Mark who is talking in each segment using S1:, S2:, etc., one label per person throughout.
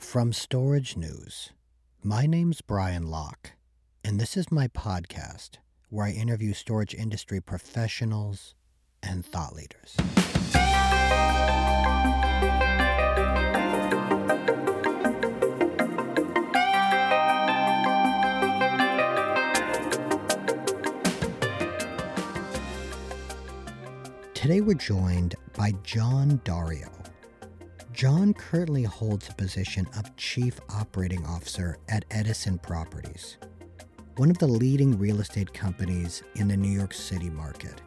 S1: From Storage News, my name's Brian Locke, and this is my podcast where I interview storage industry professionals and thought leaders. Today we're joined by Jon Dario. Jon currently holds the position of Chief Operating Officer at Edison Properties, one of the leading real estate companies in the New York City market.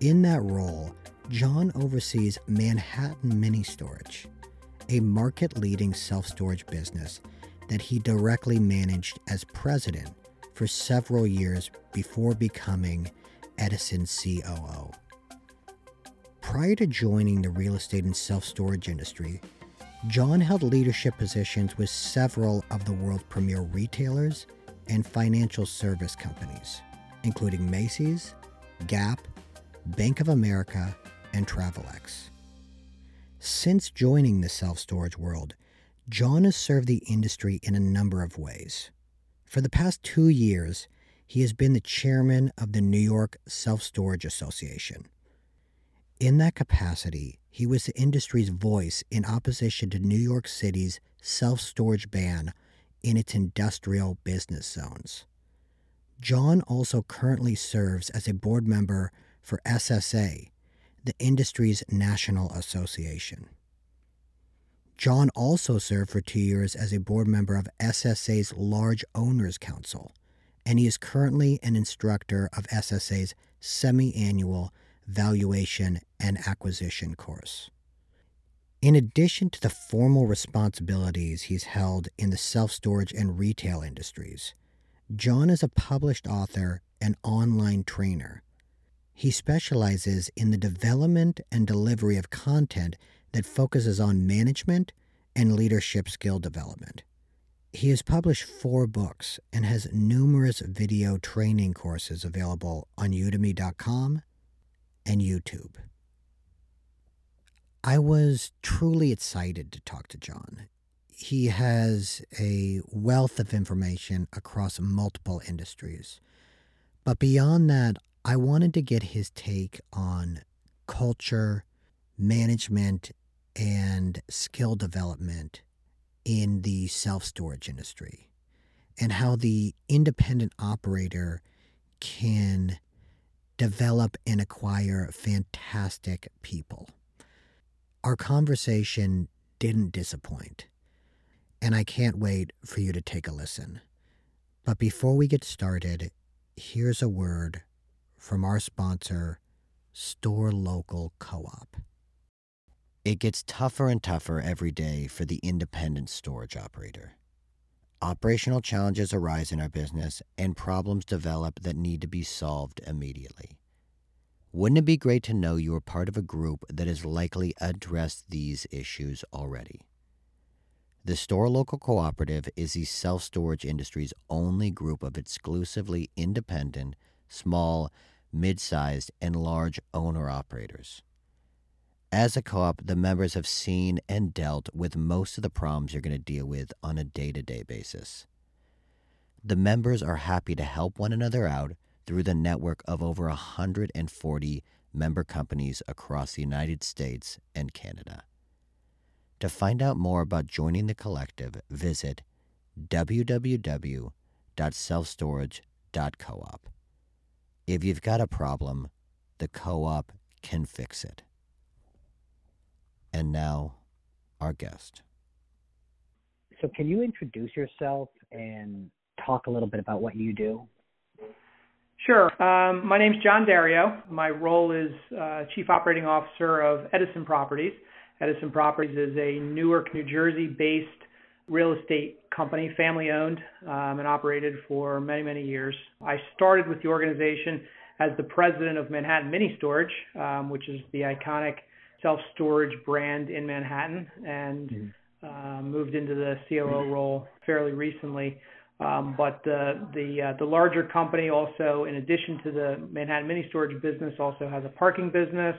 S1: In that role, Jon oversees Manhattan Mini Storage, a market leading self storage business that he directly managed as president for several years before becoming Edison COO. Prior to joining the real estate and self storage industry, Jon held leadership positions with several of the world's premier retailers and financial service companies, including Macy's, Gap, Bank of America, and Travelex. Since joining the self storage world, Jon has served the industry in a number of ways. For the past two years, he has been the chairman of the New York Self Storage Association in that capacity, he was the industry's voice in opposition to New York City's self storage ban in its industrial business zones. Jon also currently serves as a board member for SSA, the industry's national association. Jon also served for two years as a board member of SSA's Large Owners Council, and he is currently an instructor of SSA's semi annual valuation, and acquisition course. In addition to the formal responsibilities he's held in the self storage and retail industries, Jon is a published author and online trainer. He specializes in the development and delivery of content that focuses on management and leadership skill development. He has published four books and has numerous video training courses available on udemy.com and YouTube. I was truly excited to talk to Jon. He has a wealth of information across multiple industries. But beyond that, I wanted to get his take on culture, management, and skill development in the self storage industry and how the independent operator can develop and acquire fantastic people. Our conversation didn't disappoint, and I can't wait for you to take a listen. But before we get started, here's a word from our sponsor, Store Local Co op. It gets tougher and tougher every day for the independent storage operator. Operational challenges arise in our business and problems develop that need to be solved immediately. Wouldn't it be great to know you are part of a group that has likely addressed these issues already? The Store Local Cooperative is the self storage industry's only group of exclusively independent, small, mid sized, and large owner operators. As a co op, the members have seen and dealt with most of the problems you're going to deal with on a day to day basis. The members are happy to help one another out through the network of over 140 member companies across the United States and Canada. To find out more about joining the collective, visit www.selfstorage.coop. If you've got a problem, the co op can fix it. And now, our guest.
S2: So, can you introduce yourself and talk a little bit about what you do?
S3: Sure. Um, my name is Jon Dario. My role is uh, Chief Operating Officer of Edison Properties. Edison Properties is a Newark, New Jersey based real estate company, family owned um, and operated for many, many years. I started with the organization as the president of Manhattan Mini Storage, um, which is the iconic self storage brand in Manhattan and mm-hmm. uh, moved into the COO role fairly recently. Um, but the the uh, the larger company also, in addition to the Manhattan Mini Storage business, also has a parking business,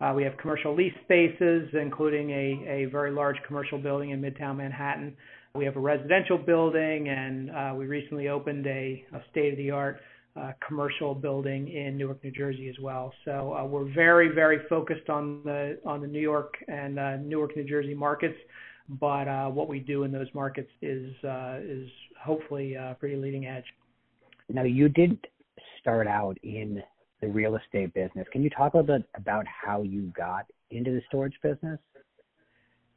S3: Uh, we have commercial lease spaces, including a, a very large commercial building in Midtown Manhattan. We have a residential building, and uh, we recently opened a, a state-of-the-art uh, commercial building in Newark, New Jersey, as well. So uh, we're very, very focused on the on the New York and uh, Newark, New Jersey markets. But uh, what we do in those markets is uh, is hopefully uh, pretty leading edge.
S2: Now, you did start out in the real estate business. Can you talk a little bit about how you got into the storage business?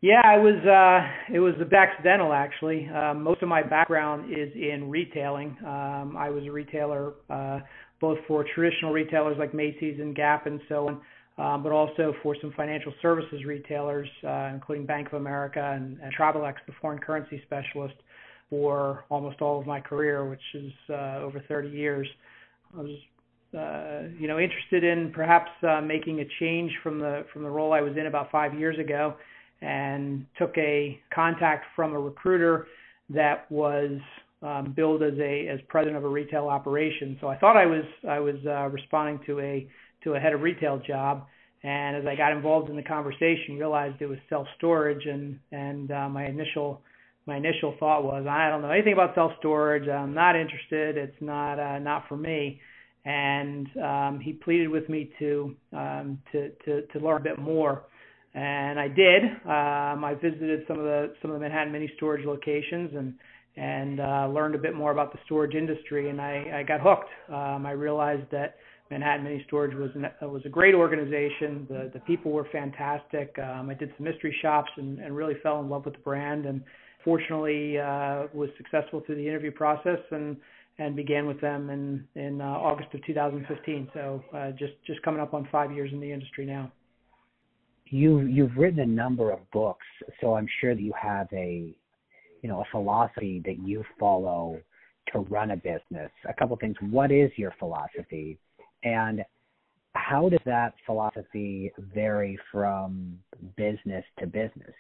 S3: Yeah, it was uh, it was accidental actually. Uh, most of my background is in retailing. Um, I was a retailer uh, both for traditional retailers like Macy's and Gap and so on, um, but also for some financial services retailers, uh, including Bank of America and, and Travelex, the foreign currency specialist, for almost all of my career, which is uh, over 30 years. I was uh, you know interested in perhaps uh, making a change from the from the role I was in about five years ago and took a contact from a recruiter that was um, billed as a as president of a retail operation. So I thought I was I was uh, responding to a to a head of retail job. And as I got involved in the conversation, realized it was self storage, and and uh, my initial my initial thought was I don't know anything about self storage. I'm not interested. It's not uh, not for me. And um, he pleaded with me to um, to to to learn a bit more and I did. Um, I visited some of the some of the Manhattan mini storage locations and and uh, learned a bit more about the storage industry, and I, I got hooked. Um, I realized that Manhattan Mini Storage was an, uh, was a great organization. The the people were fantastic. Um, I did some mystery shops and, and really fell in love with the brand, and fortunately uh, was successful through the interview process and and began with them in in uh, August of 2015. So uh, just just coming up on five years in the industry now
S2: you you've written a number of books, so I'm sure that you have a you know a philosophy that you follow to run a business. A couple things. What is your philosophy, and how does that philosophy vary from business to business?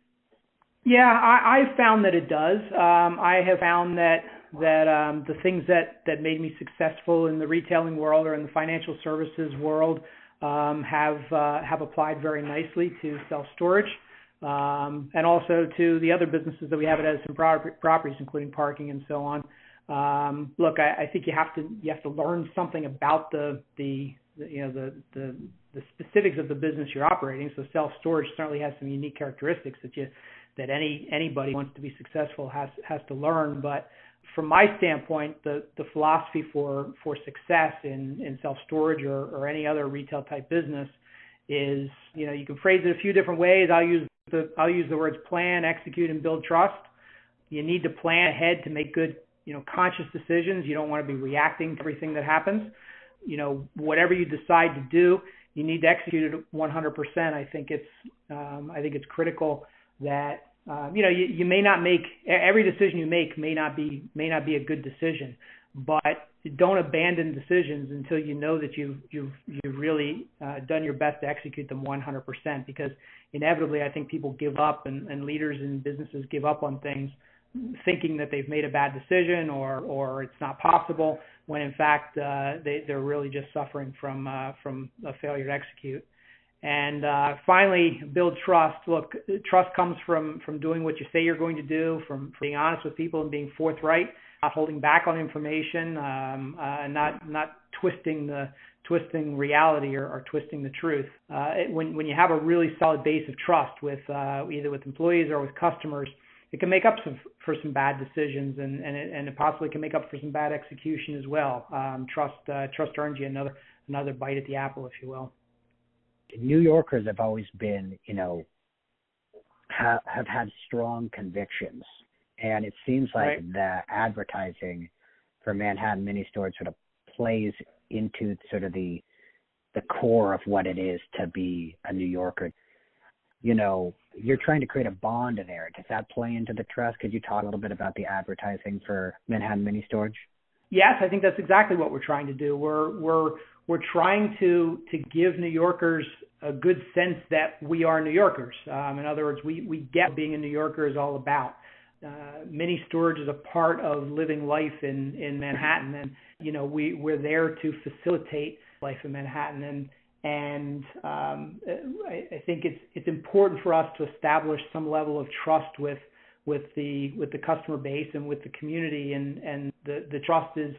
S3: Yeah, I, I've found that it does. Um, I have found that that um, the things that that made me successful in the retailing world or in the financial services world um, have uh, have applied very nicely to self storage, um, and also to the other businesses that we have at Edison Properties, including parking and so on. Um, look, I, I think you have to you have to learn something about the the, the you know the, the the specifics of the business you're operating. So self storage certainly has some unique characteristics that you that any anybody wants to be successful has has to learn. But from my standpoint, the, the philosophy for, for success in, in self storage or, or any other retail type business is, you know, you can phrase it a few different ways. I'll use the I'll use the words plan, execute, and build trust. You need to plan ahead to make good, you know, conscious decisions. You don't want to be reacting to everything that happens. You know, whatever you decide to do, you need to execute it 100%. I think it's um, I think it's critical that um, you know, you, you may not make every decision you make may not be may not be a good decision, but don't abandon decisions until you know that you've you've you've really uh, done your best to execute them 100%. Because inevitably, I think people give up, and, and leaders in businesses give up on things, thinking that they've made a bad decision or or it's not possible, when in fact uh, they they're really just suffering from uh, from a failure to execute. And uh, finally, build trust. Look, trust comes from from doing what you say you're going to do, from, from being honest with people and being forthright, not holding back on information, um, uh, not not twisting the twisting reality or, or twisting the truth. Uh, it, when when you have a really solid base of trust with uh, either with employees or with customers, it can make up some, for some bad decisions, and and it, and it possibly can make up for some bad execution as well. Um, trust uh, trust earns you another another bite at the apple, if you will.
S2: New Yorkers have always been, you know, have have had strong convictions, and it seems like right. the advertising for Manhattan Mini Storage sort of plays into sort of the the core of what it is to be a New Yorker. You know, you're trying to create a bond there. Does that play into the trust? Could you talk a little bit about the advertising for Manhattan Mini Storage?
S3: Yes, I think that's exactly what we're trying to do. We're we're we're trying to to give New Yorkers a good sense that we are New Yorkers. Um, in other words, we we get what being a New Yorker is all about. Uh, mini storage is a part of living life in in Manhattan, and you know we we're there to facilitate life in Manhattan. And and um, I, I think it's it's important for us to establish some level of trust with with the with the customer base and with the community, and and the the trust is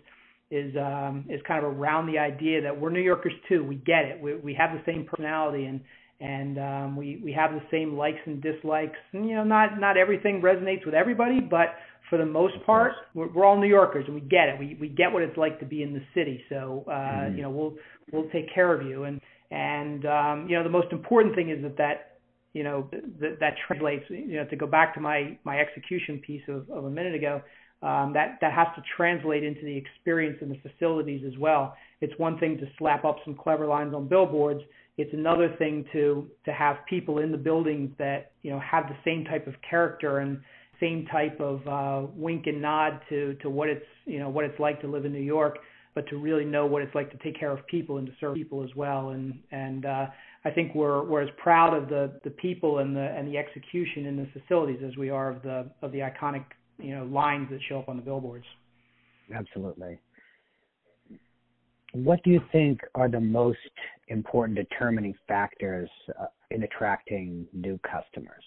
S3: is um, is kind of around the idea that we're New Yorkers too. We get it. We we have the same personality and and um, we we have the same likes and dislikes. And you know, not not everything resonates with everybody, but for the most part, we're, we're all New Yorkers and we get it. We we get what it's like to be in the city. So uh, mm-hmm. you know, we'll we'll take care of you. And and um, you know, the most important thing is that that you know that that translates. You know, to go back to my my execution piece of, of a minute ago um, that that has to translate into the experience in the facilities as well. It's one thing to slap up some clever lines on billboards. It's another thing to to have people in the buildings that you know have the same type of character and same type of uh, wink and nod to to what it's you know what it's like to live in New York, but to really know what it's like to take care of people and to serve people as well. And and uh, I think we're we're as proud of the the people and the and the execution in the facilities as we are of the of the iconic you know lines that show up on the billboards.
S2: Absolutely. What do you think are the most important determining factors uh, in attracting new customers?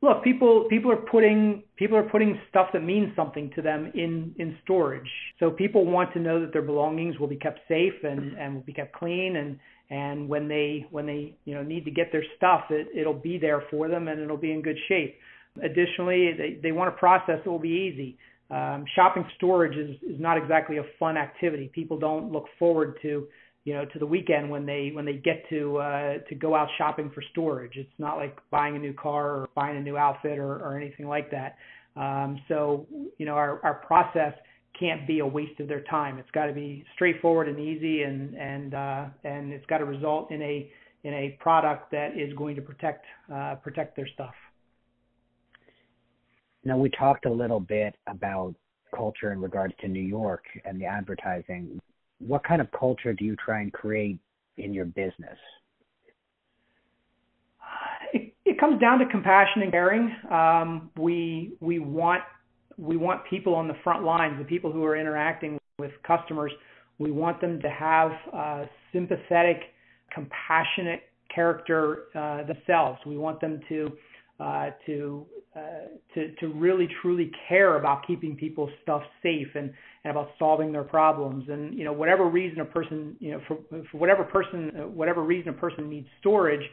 S3: Look, people people are putting people are putting stuff that means something to them in in storage. So people want to know that their belongings will be kept safe and and will be kept clean and and when they when they you know need to get their stuff, it it'll be there for them and it'll be in good shape. Additionally, they, they want a process that will be easy. Um, shopping storage is, is not exactly a fun activity. People don't look forward to, you know, to the weekend when they when they get to uh, to go out shopping for storage. It's not like buying a new car or buying a new outfit or, or anything like that. Um, so, you know, our, our process can't be a waste of their time. It's got to be straightforward and easy, and and uh, and it's got to result in a in a product that is going to protect uh, protect their stuff.
S2: Now, we talked a little bit about culture in regards to New York and the advertising. What kind of culture do you try and create in your business?
S3: It, it comes down to compassion and caring. Um, we we want we want people on the front lines, the people who are interacting with customers. We want them to have uh, sympathetic, compassionate character uh, themselves. We want them to uh, to to really truly care about keeping people's stuff safe and and about solving their problems. And you know whatever reason a person you know for for whatever person whatever reason a person needs storage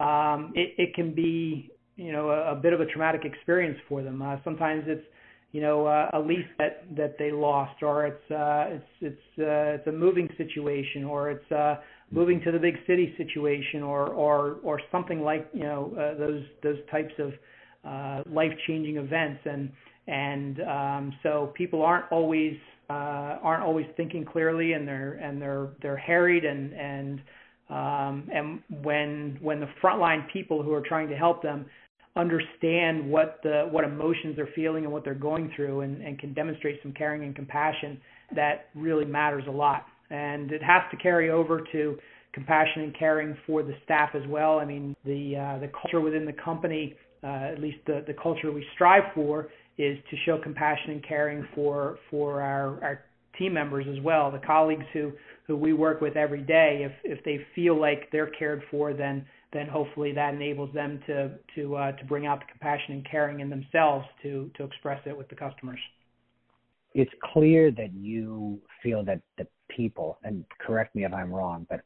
S3: um it it can be you know a, a bit of a traumatic experience for them. Uh, sometimes it's you know uh, a lease that that they lost or it's uh it's it's uh it's a moving situation or it's uh moving to the big city situation or or or something like you know uh, those those types of uh, life changing events. And and um, so people aren't always uh, aren't always thinking clearly and they're and they're they're harried. And and um, and when when the frontline people who are trying to help them understand what the what emotions they're feeling and what they're going through and, and can demonstrate some caring and compassion that really matters a lot. And it has to carry over to compassion and caring for the staff as well. I mean, the uh, the culture within the company, uh, at least the the culture we strive for, is to show compassion and caring for for our our team members as well, the colleagues who who we work with every day. If if they feel like they're cared for, then then hopefully that enables them to to uh, to bring out the compassion and caring in themselves to to express it with the customers.
S2: It's clear that you feel that the people, and correct me if I'm wrong, but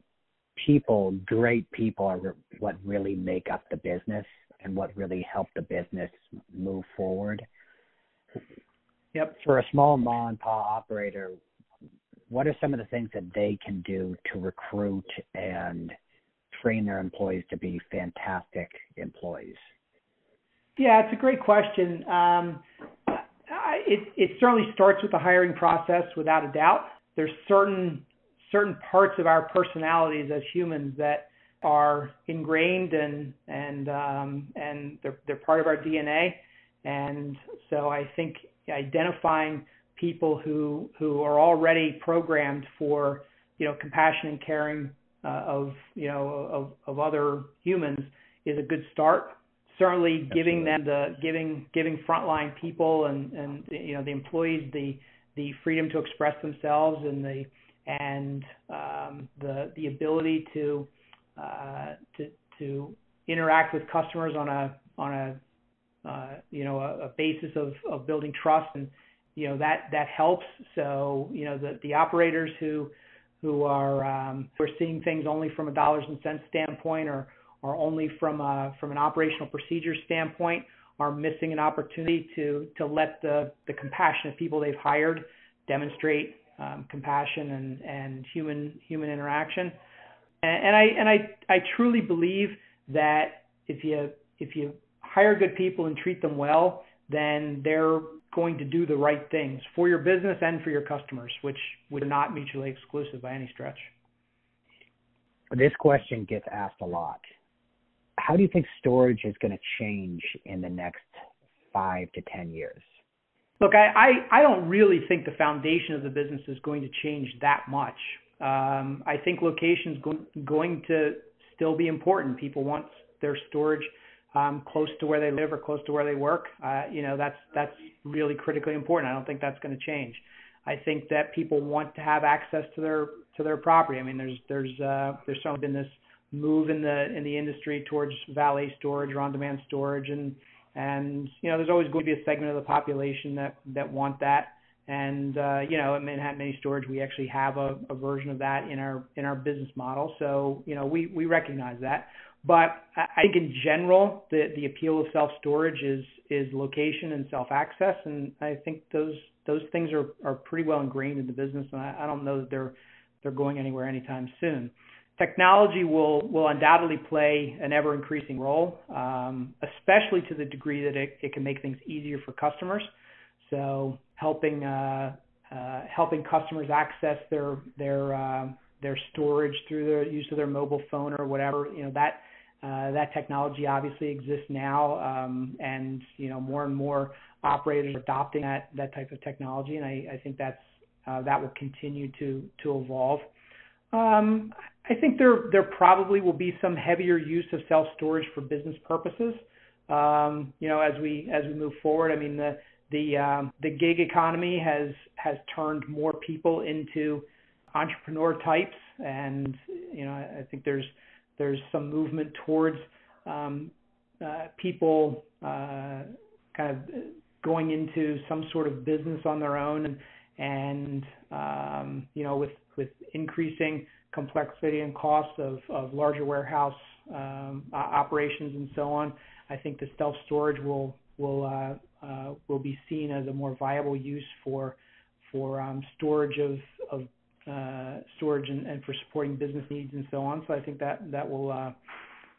S2: people, great people, are what really make up the business and what really helped the business move forward.
S3: Yep.
S2: For a small mom and pop operator, what are some of the things that they can do to recruit and train their employees to be fantastic employees?
S3: Yeah, it's a great question. Um, it, it certainly starts with the hiring process, without a doubt. There's certain certain parts of our personalities as humans that are ingrained and and um, and they're they're part of our DNA. And so I think identifying people who who are already programmed for you know compassion and caring uh, of you know of of other humans is a good start. Certainly, giving them the giving giving frontline people and and you know the employees the the freedom to express themselves and the and um, the the ability to to to interact with customers on a on a uh, you know a, a basis of of building trust and you know that that helps so you know the the operators who who are um, who are seeing things only from a dollars and cents standpoint or or only from a, from an operational procedure standpoint are missing an opportunity to to let the the compassionate people they've hired demonstrate um, compassion and and human human interaction. And, and I and I I truly believe that if you if you hire good people and treat them well, then they're going to do the right things for your business and for your customers, which would not mutually exclusive by any stretch.
S2: This question gets asked a lot. How do you think storage is going to change in the next five to 10 years?
S3: Look, I, I, I don't really think the foundation of the business is going to change that much. Um, I think location is go- going to still be important. People want their storage um, close to where they live or close to where they work. Uh, you know, that's that's really critically important. I don't think that's going to change. I think that people want to have access to their to their property. I mean, there's there's uh, there's certainly been this move in the in the industry towards valet storage or on-demand storage, and and you know, there's always going to be a segment of the population that that want that. And uh, you know, at Manhattan Mini Storage, we actually have a, a version of that in our in our business model. So you know, we we recognize that. But I think in general, the the appeal of self storage is is location and self access, and I think those those things are are pretty well ingrained in the business, and I, I don't know that they're they're going anywhere anytime soon. Technology will will undoubtedly play an ever increasing role, um, especially to the degree that it, it can make things easier for customers. So helping uh, uh, helping customers access their their uh, their storage through the use of their mobile phone or whatever, you know that that technology obviously exists now, um, and you know more and more operators are adopting that that type of technology, and I, I think that's that will continue to to evolve. Um, I think there there probably will be some heavier use of self storage for business purposes. Um, you know, as we as we move forward, I mean the the um, the gig economy has has turned more people into entrepreneur types, and you know I think there's there's some movement towards um, uh, people uh, kind of going into some sort of business on their own, and, and um, you know, with with increasing complexity and costs of, of larger warehouse um, operations and so on, I think the self storage will will uh, uh, will be seen as a more viable use for for um, storage of, of uh, storage and, and for supporting business needs and so on. So I think that that will uh,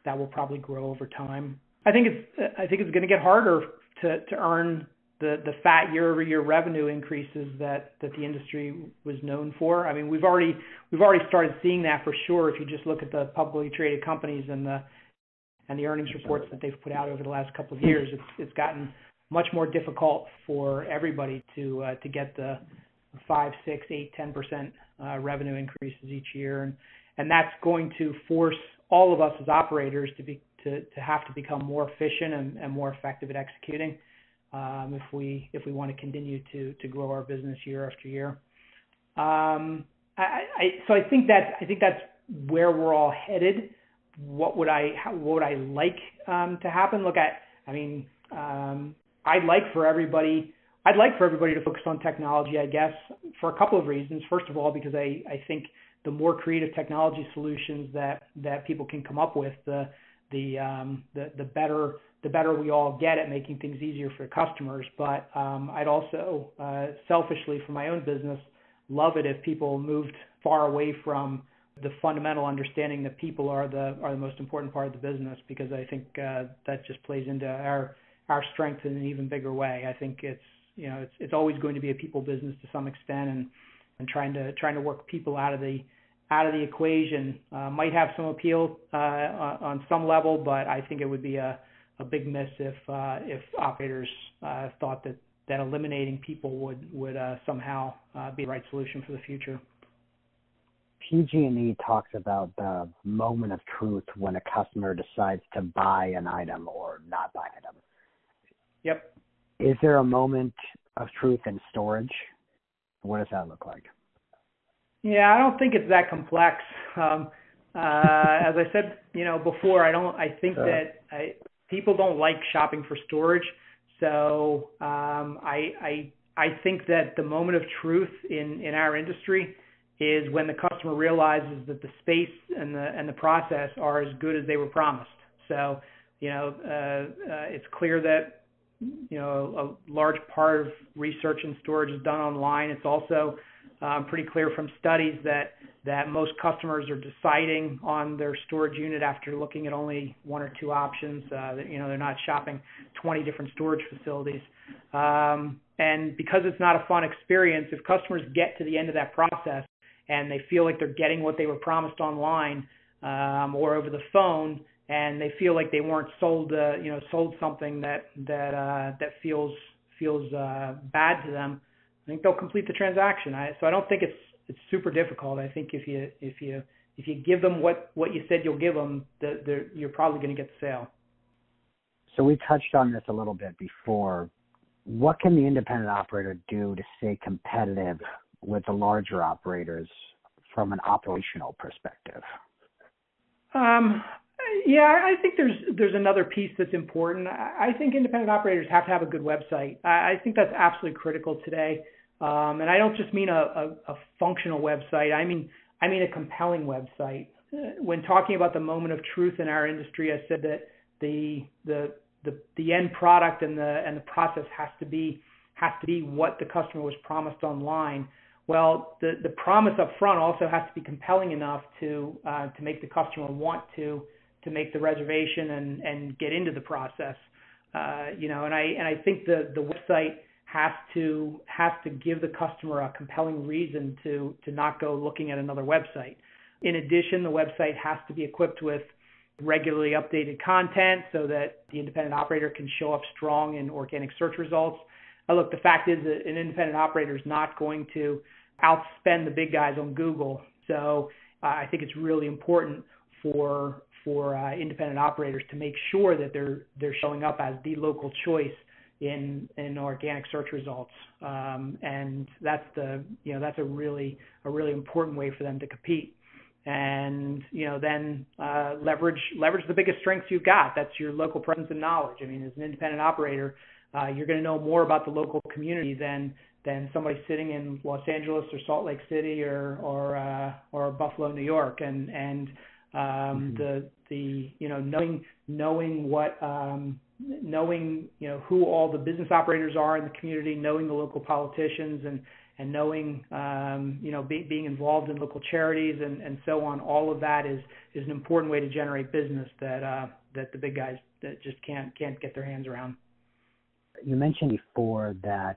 S3: that will probably grow over time. I think it's I think it's going to get harder to to earn the the fat year over year revenue increases that that the industry was known for. I mean, we've already we've already started seeing that for sure. If you just look at the publicly traded companies and the and the earnings reports that they've put out over the last couple of years, it's it's gotten much more difficult for everybody to uh, to get the five, six, eight, ten percent uh, revenue increases each year, and and that's going to force all of us as operators to be to to have to become more efficient and, and more effective at executing um, if we if we want to continue to to grow our business year after year. Um, I, I so I think that I think that's where we're all headed. What would I what would I like um, to happen? Look, at I mean um, I'd like for everybody I'd like for everybody to focus on technology, I guess, for a couple of reasons. First of all, because I, I think the more creative technology solutions that, that people can come up with, the the, um, the the better the better we all get at making things easier for customers. But um, I'd also uh, selfishly, for my own business, love it if people moved far away from the fundamental understanding that people are the are the most important part of the business because I think uh, that just plays into our our strength in an even bigger way. I think it's you know, it's it's always going to be a people business to some extent, and and trying to trying to work people out of the out of the equation uh, might have some appeal uh, on some level, but I think it would be a a big miss if uh, if operators uh, thought that that eliminating people would would uh, somehow uh, be the right solution for the future.
S2: P&G talks about the moment of truth when a customer decides to buy an item or not buy an.
S3: Yep.
S2: Is there a moment of truth in storage? What does that look like?
S3: Yeah, I don't think it's that complex. Um, uh, as I said, you know, before, I don't. I think that I, people don't like shopping for storage. So um, I, I I think that the moment of truth in in our industry is when the customer realizes that the space and the and the process are as good as they were promised. So you know, uh, uh, it's clear that you know a large part of research and storage is done online. It's also um, pretty clear from studies that that most customers are deciding on their storage unit after looking at only one or two options. Uh, you know, they're not shopping 20 different storage facilities. Um, and because it's not a fun experience, if customers get to the end of that process and they feel like they're getting what they were promised online um, or over the phone, and they feel like they weren't sold, uh, you know, sold something that that uh, that feels feels uh, bad to them, I think they'll complete the transaction. I, so I don't think it's it's super difficult. I think if you if you if you give them what what you said you'll give them, the, you're probably going to get the sale.
S2: So we touched on this a little bit before. What can the independent operator do to stay competitive with the larger operators from an operational perspective?
S3: Um, yeah, I think there's there's another piece that's important. I think independent operators have to have a good website. I think that's absolutely critical today. Um, and I don't just mean a, a, a functional website. I mean I mean a compelling website. When talking about the moment of truth in our industry, I said that the the the, the end product and the and the process has to be has to be what the customer was promised online. Well, the the promise up front also has to be compelling enough to uh, to make the customer want to to make the reservation and and get into the process. Uh, you know, and I and I think the the website has to has to give the customer a compelling reason to to not go looking at another website. In addition, the website has to be equipped with regularly updated content so that the independent operator can show up strong in organic search results. Uh, look, the fact is that an independent operator is not going to outspend the big guys on Google. So uh, I think it's really important for for uh, independent operators to make sure that they're they're showing up as the local choice in in organic search results. Um, and that's the you know that's a really a really important way for them to compete. And you know then uh, leverage leverage the biggest strengths you've got. That's your local presence and knowledge. I mean as an independent operator uh, you're going to know more about the local community than than somebody sitting in Los Angeles or Salt Lake City or or uh, or Buffalo, New York, and and um, mm-hmm. the the you know knowing knowing what um, knowing you know who all the business operators are in the community, knowing the local politicians, and and knowing um, you know be, being involved in local charities and, and so on. All of that is is an important way to generate business that uh, that the big guys that just can't can't get their hands around.
S2: You mentioned before that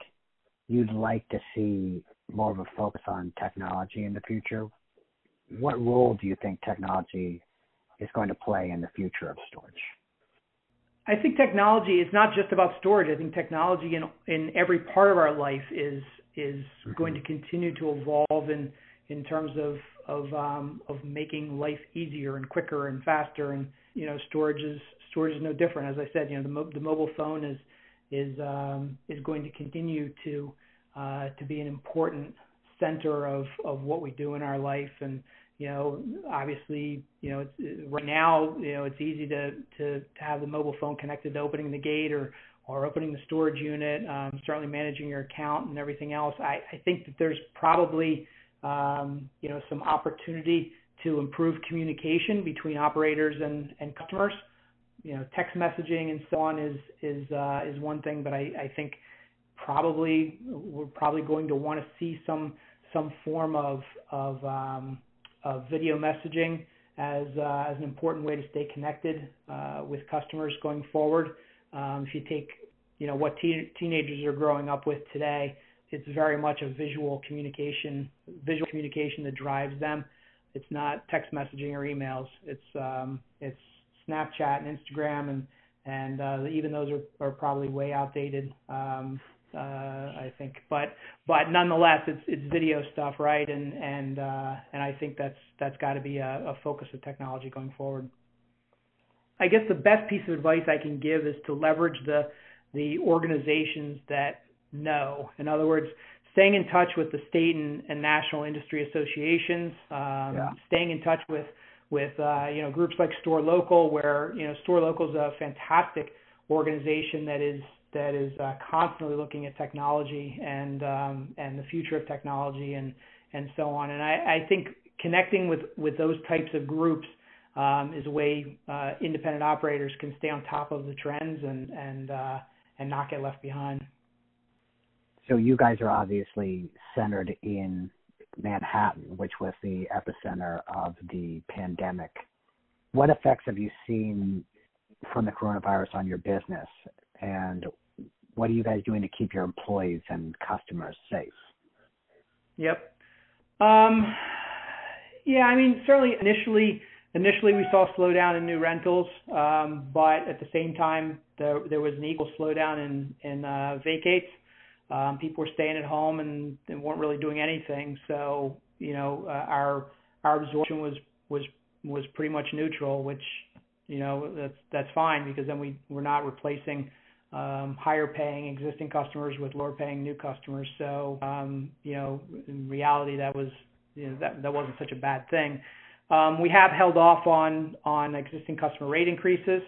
S2: you'd like to see more of a focus on technology in the future. What role do you think technology is going to play in the future of storage?
S3: I think technology is not just about storage. I think technology in in every part of our life is is mm-hmm. going to continue to evolve in in terms of of um, of making life easier and quicker and faster. And you know, storage is storage is no different. As I said, you know, the mo- the mobile phone is is um, is going to continue to uh, to be an important center of of what we do in our life and you know, obviously, you know, it's, right now, you know, it's easy to, to to have the mobile phone connected to opening the gate or or opening the storage unit, um, certainly managing your account and everything else. I, I think that there's probably um, you know some opportunity to improve communication between operators and, and customers. You know, text messaging and so on is is uh, is one thing, but I, I think probably we're probably going to want to see some some form of of um, of video messaging as uh, as an important way to stay connected uh, with customers going forward. Um, if you take you know what teen- teenagers are growing up with today, it's very much a visual communication visual communication that drives them. It's not text messaging or emails. It's um, it's Snapchat and Instagram and and uh, even those are, are probably way outdated. Um, uh, I think. But but nonetheless, it's it's video stuff, right? And and uh, and I think that's that's got to be a, a focus of technology going forward. I guess the best piece of advice I can give is to leverage the the organizations that know. In other words, staying in touch with the state and, and national industry associations, um, yeah. staying in touch with with uh, you know groups like Store Local, where you know Store Local is a fantastic organization that is that is uh, constantly looking at technology and um, and the future of technology and and so on. And I, I think connecting with with those types of groups um, is a way uh, independent operators can stay on top of the trends and and uh, and not get left behind.
S2: So you guys are obviously centered in Manhattan, which was the epicenter of the pandemic. What effects have you seen from the coronavirus on your business, and what are you guys doing to keep your employees and customers safe?
S3: Yep. Um, yeah, I mean, certainly initially, initially we saw slowdown in new rentals, um, but at the same time, there, there was an equal slowdown in in uh, vacates. Um, people were staying at home and, and weren't really doing anything, so you know, uh, our our absorption was was was pretty much neutral, which you know that's that's fine because then we we're not replacing um, higher paying existing customers with lower paying new customers. So, um, you know, in reality, that was, you know, that that wasn't such a bad thing. Um, we have held off on on existing customer rate increases.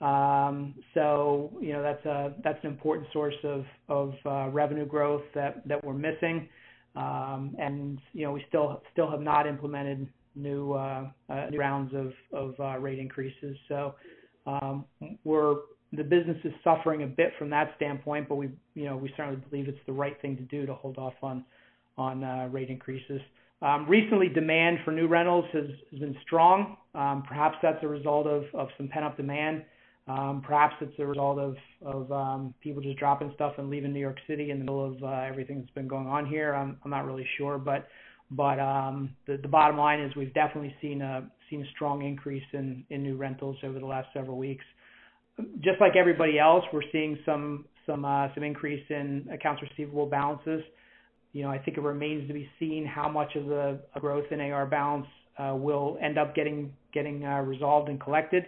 S3: Um, so, you know, that's a that's an important source of of uh, revenue growth that that we're missing. Um, and you know, we still still have not implemented new uh, uh, new rounds of of uh, rate increases. So, um, we're the business is suffering a bit from that standpoint, but we, you know, we certainly believe it's the right thing to do to hold off on on uh, rate increases. Um, recently, demand for new rentals has, has been strong. Um, perhaps that's a result of, of some pent-up demand. Um, perhaps it's a result of, of um, people just dropping stuff and leaving New York City in the middle of uh, everything that's been going on here. I'm, I'm not really sure, but but um, the, the bottom line is we've definitely seen a seen a strong increase in, in new rentals over the last several weeks just like everybody else, we're seeing some some uh, some increase in accounts receivable balances. You know, I think it remains to be seen how much of the growth in AR balance uh, will end up getting getting uh, resolved and collected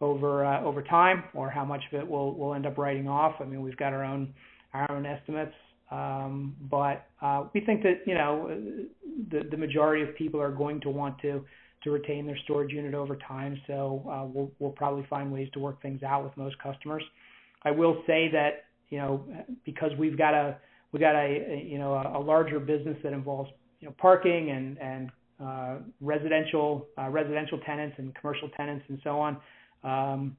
S3: over uh, over time, or how much of it will will end up writing off. I mean, we've got our own our own estimates, um, but uh, we think that you know the the majority of people are going to want to to retain their storage unit over time. So uh, we'll, we'll probably find ways to work things out with most customers. I will say that you know because we've got a we got a, you know a, a larger business that involves you know parking and and uh, residential uh, residential tenants and commercial tenants and so on. Um,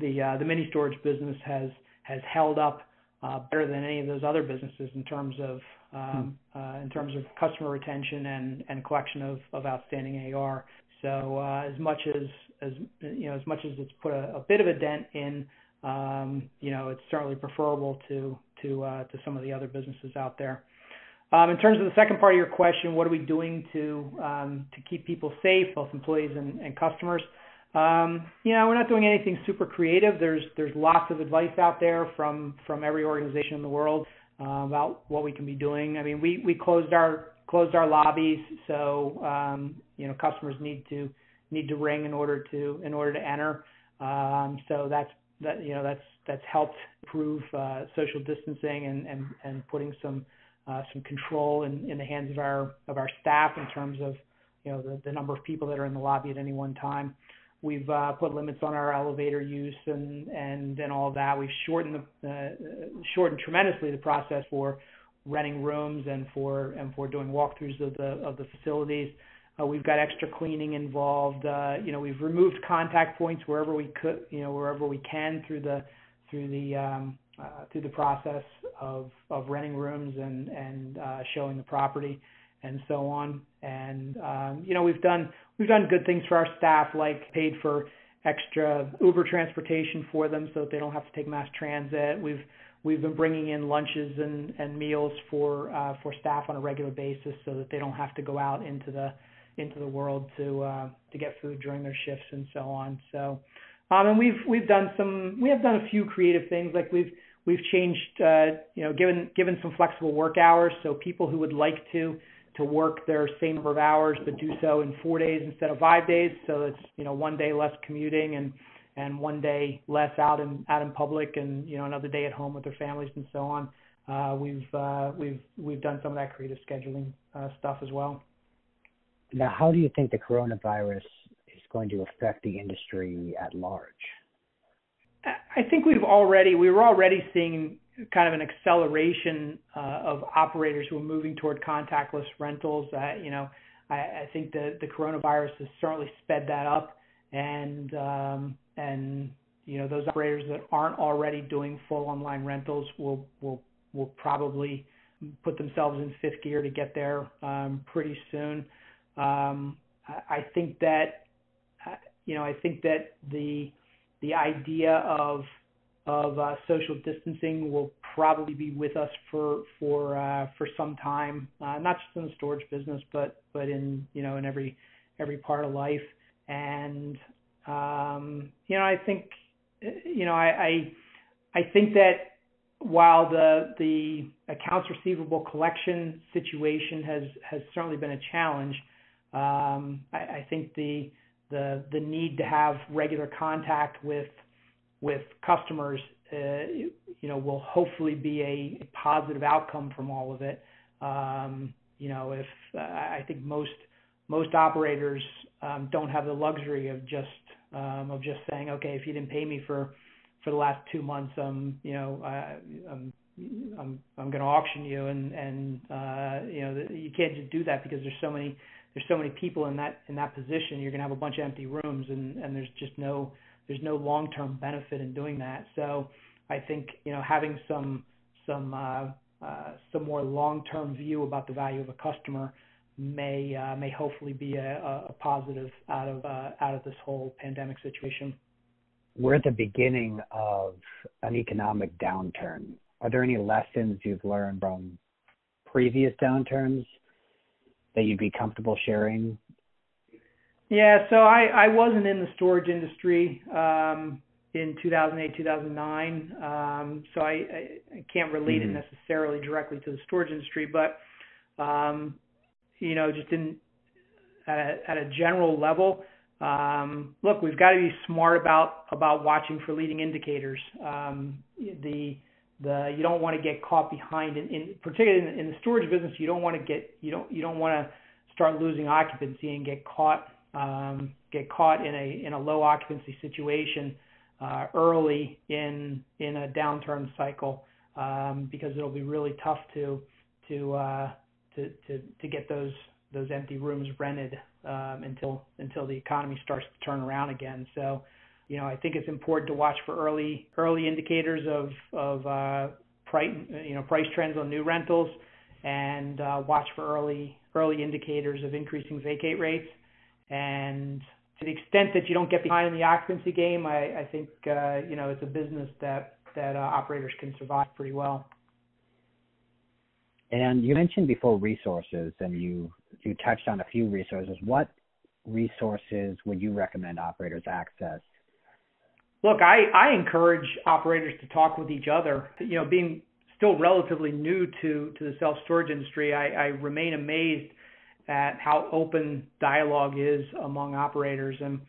S3: the uh, the mini storage business has has held up uh, better than any of those other businesses in terms of in terms of customer retention and, and collection of, outstanding AR. So uh, as much as as you know as much as it's put a, bit of a dent in, um, you know it's certainly preferable to to uh, to some of the other businesses out there. Um, in terms of the second part of your question, what are we doing to um, to keep people safe, both employees and, and customers? Um, you know, we're not doing anything super creative. There's there's lots of advice out there from from every organization in the world uh, about what we can be doing. I mean, we we closed our closed our lobbies, so um, you know customers need to need to ring in order to in order to enter. Um, so that's that you know that's that's helped improve uh, social distancing and and and putting some uh, some control in, in the hands of our of our staff in terms of you know the, the number of people that are in the lobby at any one time. We've uh, put limits on our elevator use and and and all of that. We've shortened the uh, shortened tremendously the process for renting rooms and for and for doing walkthroughs of the of the facilities. Uh, we've got extra cleaning involved. Uh, you know, we've removed contact points wherever we could, you know, wherever we can through the through the um, uh, through the process of of renting rooms and and uh, showing the property and so on. And um, you know, we've done we've done good things for our staff, like paid for extra Uber transportation for them so that they don't have to take mass transit. We've we've been bringing in lunches and, and meals for uh, for staff on a regular basis so that they don't have to go out into the into the world to uh, to get food during their shifts and so on. So, um, and we've we've done some we have done a few creative things like we've we've changed uh, you know given given some flexible work hours so people who would like to to work their same number of hours, but do so in four days instead of five days. So it's you know one day less commuting and and one day less out in out in public, and you know another day at home with their families and so on. uh, we've uh, we've we've done some of that creative scheduling uh, stuff as well.
S2: Now, how do you think the coronavirus is going to affect the industry at large?
S3: I think we've already we were already seeing kind of an acceleration uh, of operators who are moving toward contactless rentals. Uh, you know, I, think the coronavirus has certainly sped that up, and um, and you know those operators that aren't already doing full online rentals will probably put themselves in fifth gear to get there um, pretty soon. Um, I think that uh, you know I think that the idea of of uh, social distancing will probably be with us for for uh, for some time, uh, not just in the storage business, but but in you know in every every part of life. And um, you know, I think you know I, I I think that while the the accounts receivable collection situation has has certainly been a challenge, um, I, I think the the the need to have regular contact with with customers, uh, you know, will hopefully be a positive outcome from all of it. Um, you know, if I think most most operators um, don't have the luxury of just um, of just saying, okay, if you didn't pay me for for the last two months, um, you know, I'm I'm I'm going to auction you, and and uh, you know, you can't just do that because there's so many there's so many people in that in that position. You're going to have a bunch of empty rooms, and and there's just no there's no long-term benefit in doing that. So I think you know having some some uh, uh, some more long-term view about the value of a customer may uh, may hopefully be a, a positive out of uh, out of this whole pandemic situation.
S2: We're at the beginning of an economic downturn. Are there any lessons you've learned from previous downturns that you'd be comfortable sharing
S3: yeah, so I, I wasn't in the storage industry um, in 2008, 2009, um, so I, I, can't relate mm-hmm. it necessarily directly to the storage industry, but um, you know, just in at a, at a general level, um, look, we've got to be smart about about watching for leading indicators. Um, the the you don't want to get caught behind, in, in particularly in, in the storage business, you don't want to get you don't you don't want to start losing occupancy and get caught um, get caught in a in a low occupancy situation uh, early in in a downturn cycle um, because it'll be really tough to to uh, to, to to get those those empty rooms rented um, until until the economy starts to turn around again. So, you know, I think it's important to watch for early early indicators of of uh, price you know price trends on new rentals, and uh, watch for early early indicators of increasing vacate rates. And to the extent that you don't get behind in the occupancy game, I, I think uh, you know it's a business that that uh, operators can survive pretty well.
S2: And you mentioned before resources, and you you touched on a few resources. What resources would you recommend operators access?
S3: Look, I, I encourage operators to talk with each other. You know, being still relatively new to to the self storage industry, I, I remain amazed at how open dialogue is among operators. And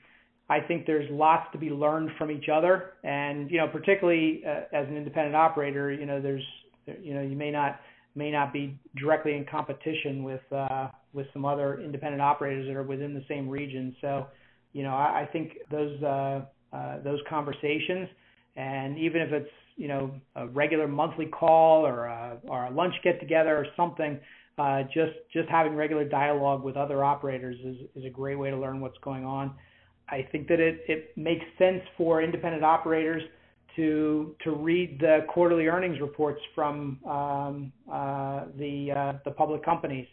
S3: I think there's lots to be learned from each other. And, you know, particularly uh, as an independent operator, you know, there's, you know, you may not, may not be directly in competition with, uh, with some other independent operators that are within the same region. So, you know, I, I think those, uh, uh, those conversations, and even if it's, you know, a regular monthly call or a, or a lunch get together or something, uh, just just having regular dialogue with other operators is is a great way to learn what's going on. I think that it it makes sense for independent operators to to read the quarterly earnings reports from um, uh, the uh, the public companies.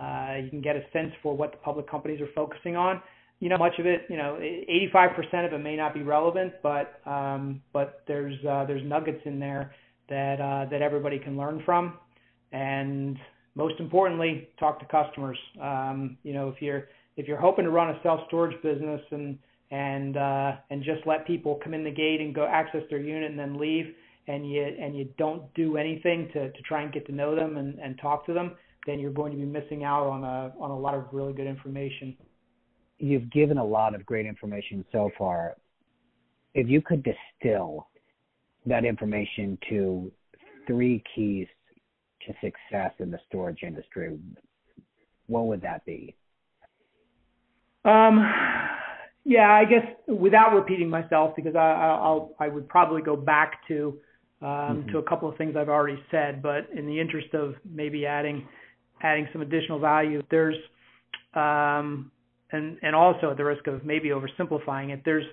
S3: Uh, you can get a sense for what the public companies are focusing on. You know, much of it, you know, 85% of it may not be relevant, but um, but there's uh, there's nuggets in there that uh, that everybody can learn from, and most importantly, talk to customers. Um, you know, if you're if you're hoping to run a self storage business and and uh, and just let people come in the gate and go access their unit and then leave, and you and you don't do anything to to try and get to know them and, and talk to them, then you're going to be missing out on a on a lot of really good information.
S2: You've given a lot of great information so far. If you could distill that information to three keys to success in the storage industry, what would that be?
S3: Um, yeah, I guess without repeating myself, because I, I'll I would probably go back to um, mm-hmm. to a couple of things I've already said, but in the interest of maybe adding adding some additional value, there's um, and and also at the risk of maybe oversimplifying it, there's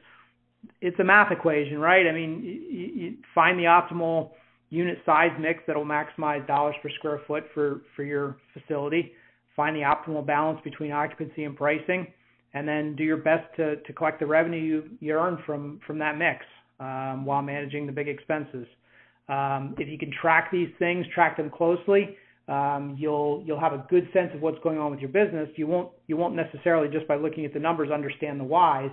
S3: it's a math equation, right? I mean, you, you find the optimal unit size mix that'll maximize dollars per square foot for for your facility. Find the optimal balance between occupancy and pricing, and then do your best to to collect the revenue you, you earn from from that mix um, while managing the big expenses. Um, if you can track these things, track them closely, um, you'll you'll have a good sense of what's going on with your business. You won't you won't necessarily just by looking at the numbers understand the whys,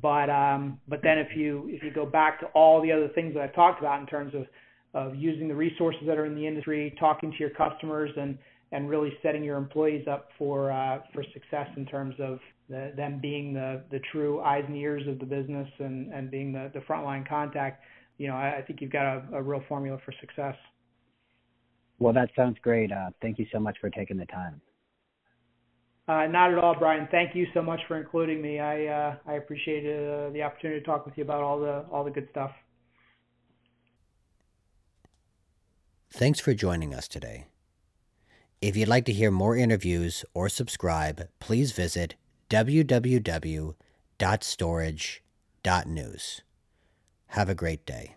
S3: but um, but then if you if you go back to all the other things that I've talked about in terms of of using the resources that are in the industry, talking to your customers, and and really setting your employees up for uh, for success in terms of the, them being the the true eyes and ears of the business and and being the the frontline contact. You know, I, I think you've got a, a real formula for success.
S2: Well, that sounds great. Uh, thank you so much for taking the time.
S3: Uh, not at all, Brian. Thank you so much for including me. I uh, I appreciate uh, the opportunity to talk with you about all the all the good stuff.
S1: Thanks for joining us today. If you'd like to hear more interviews or subscribe, please visit www.storage.news. Have a great day.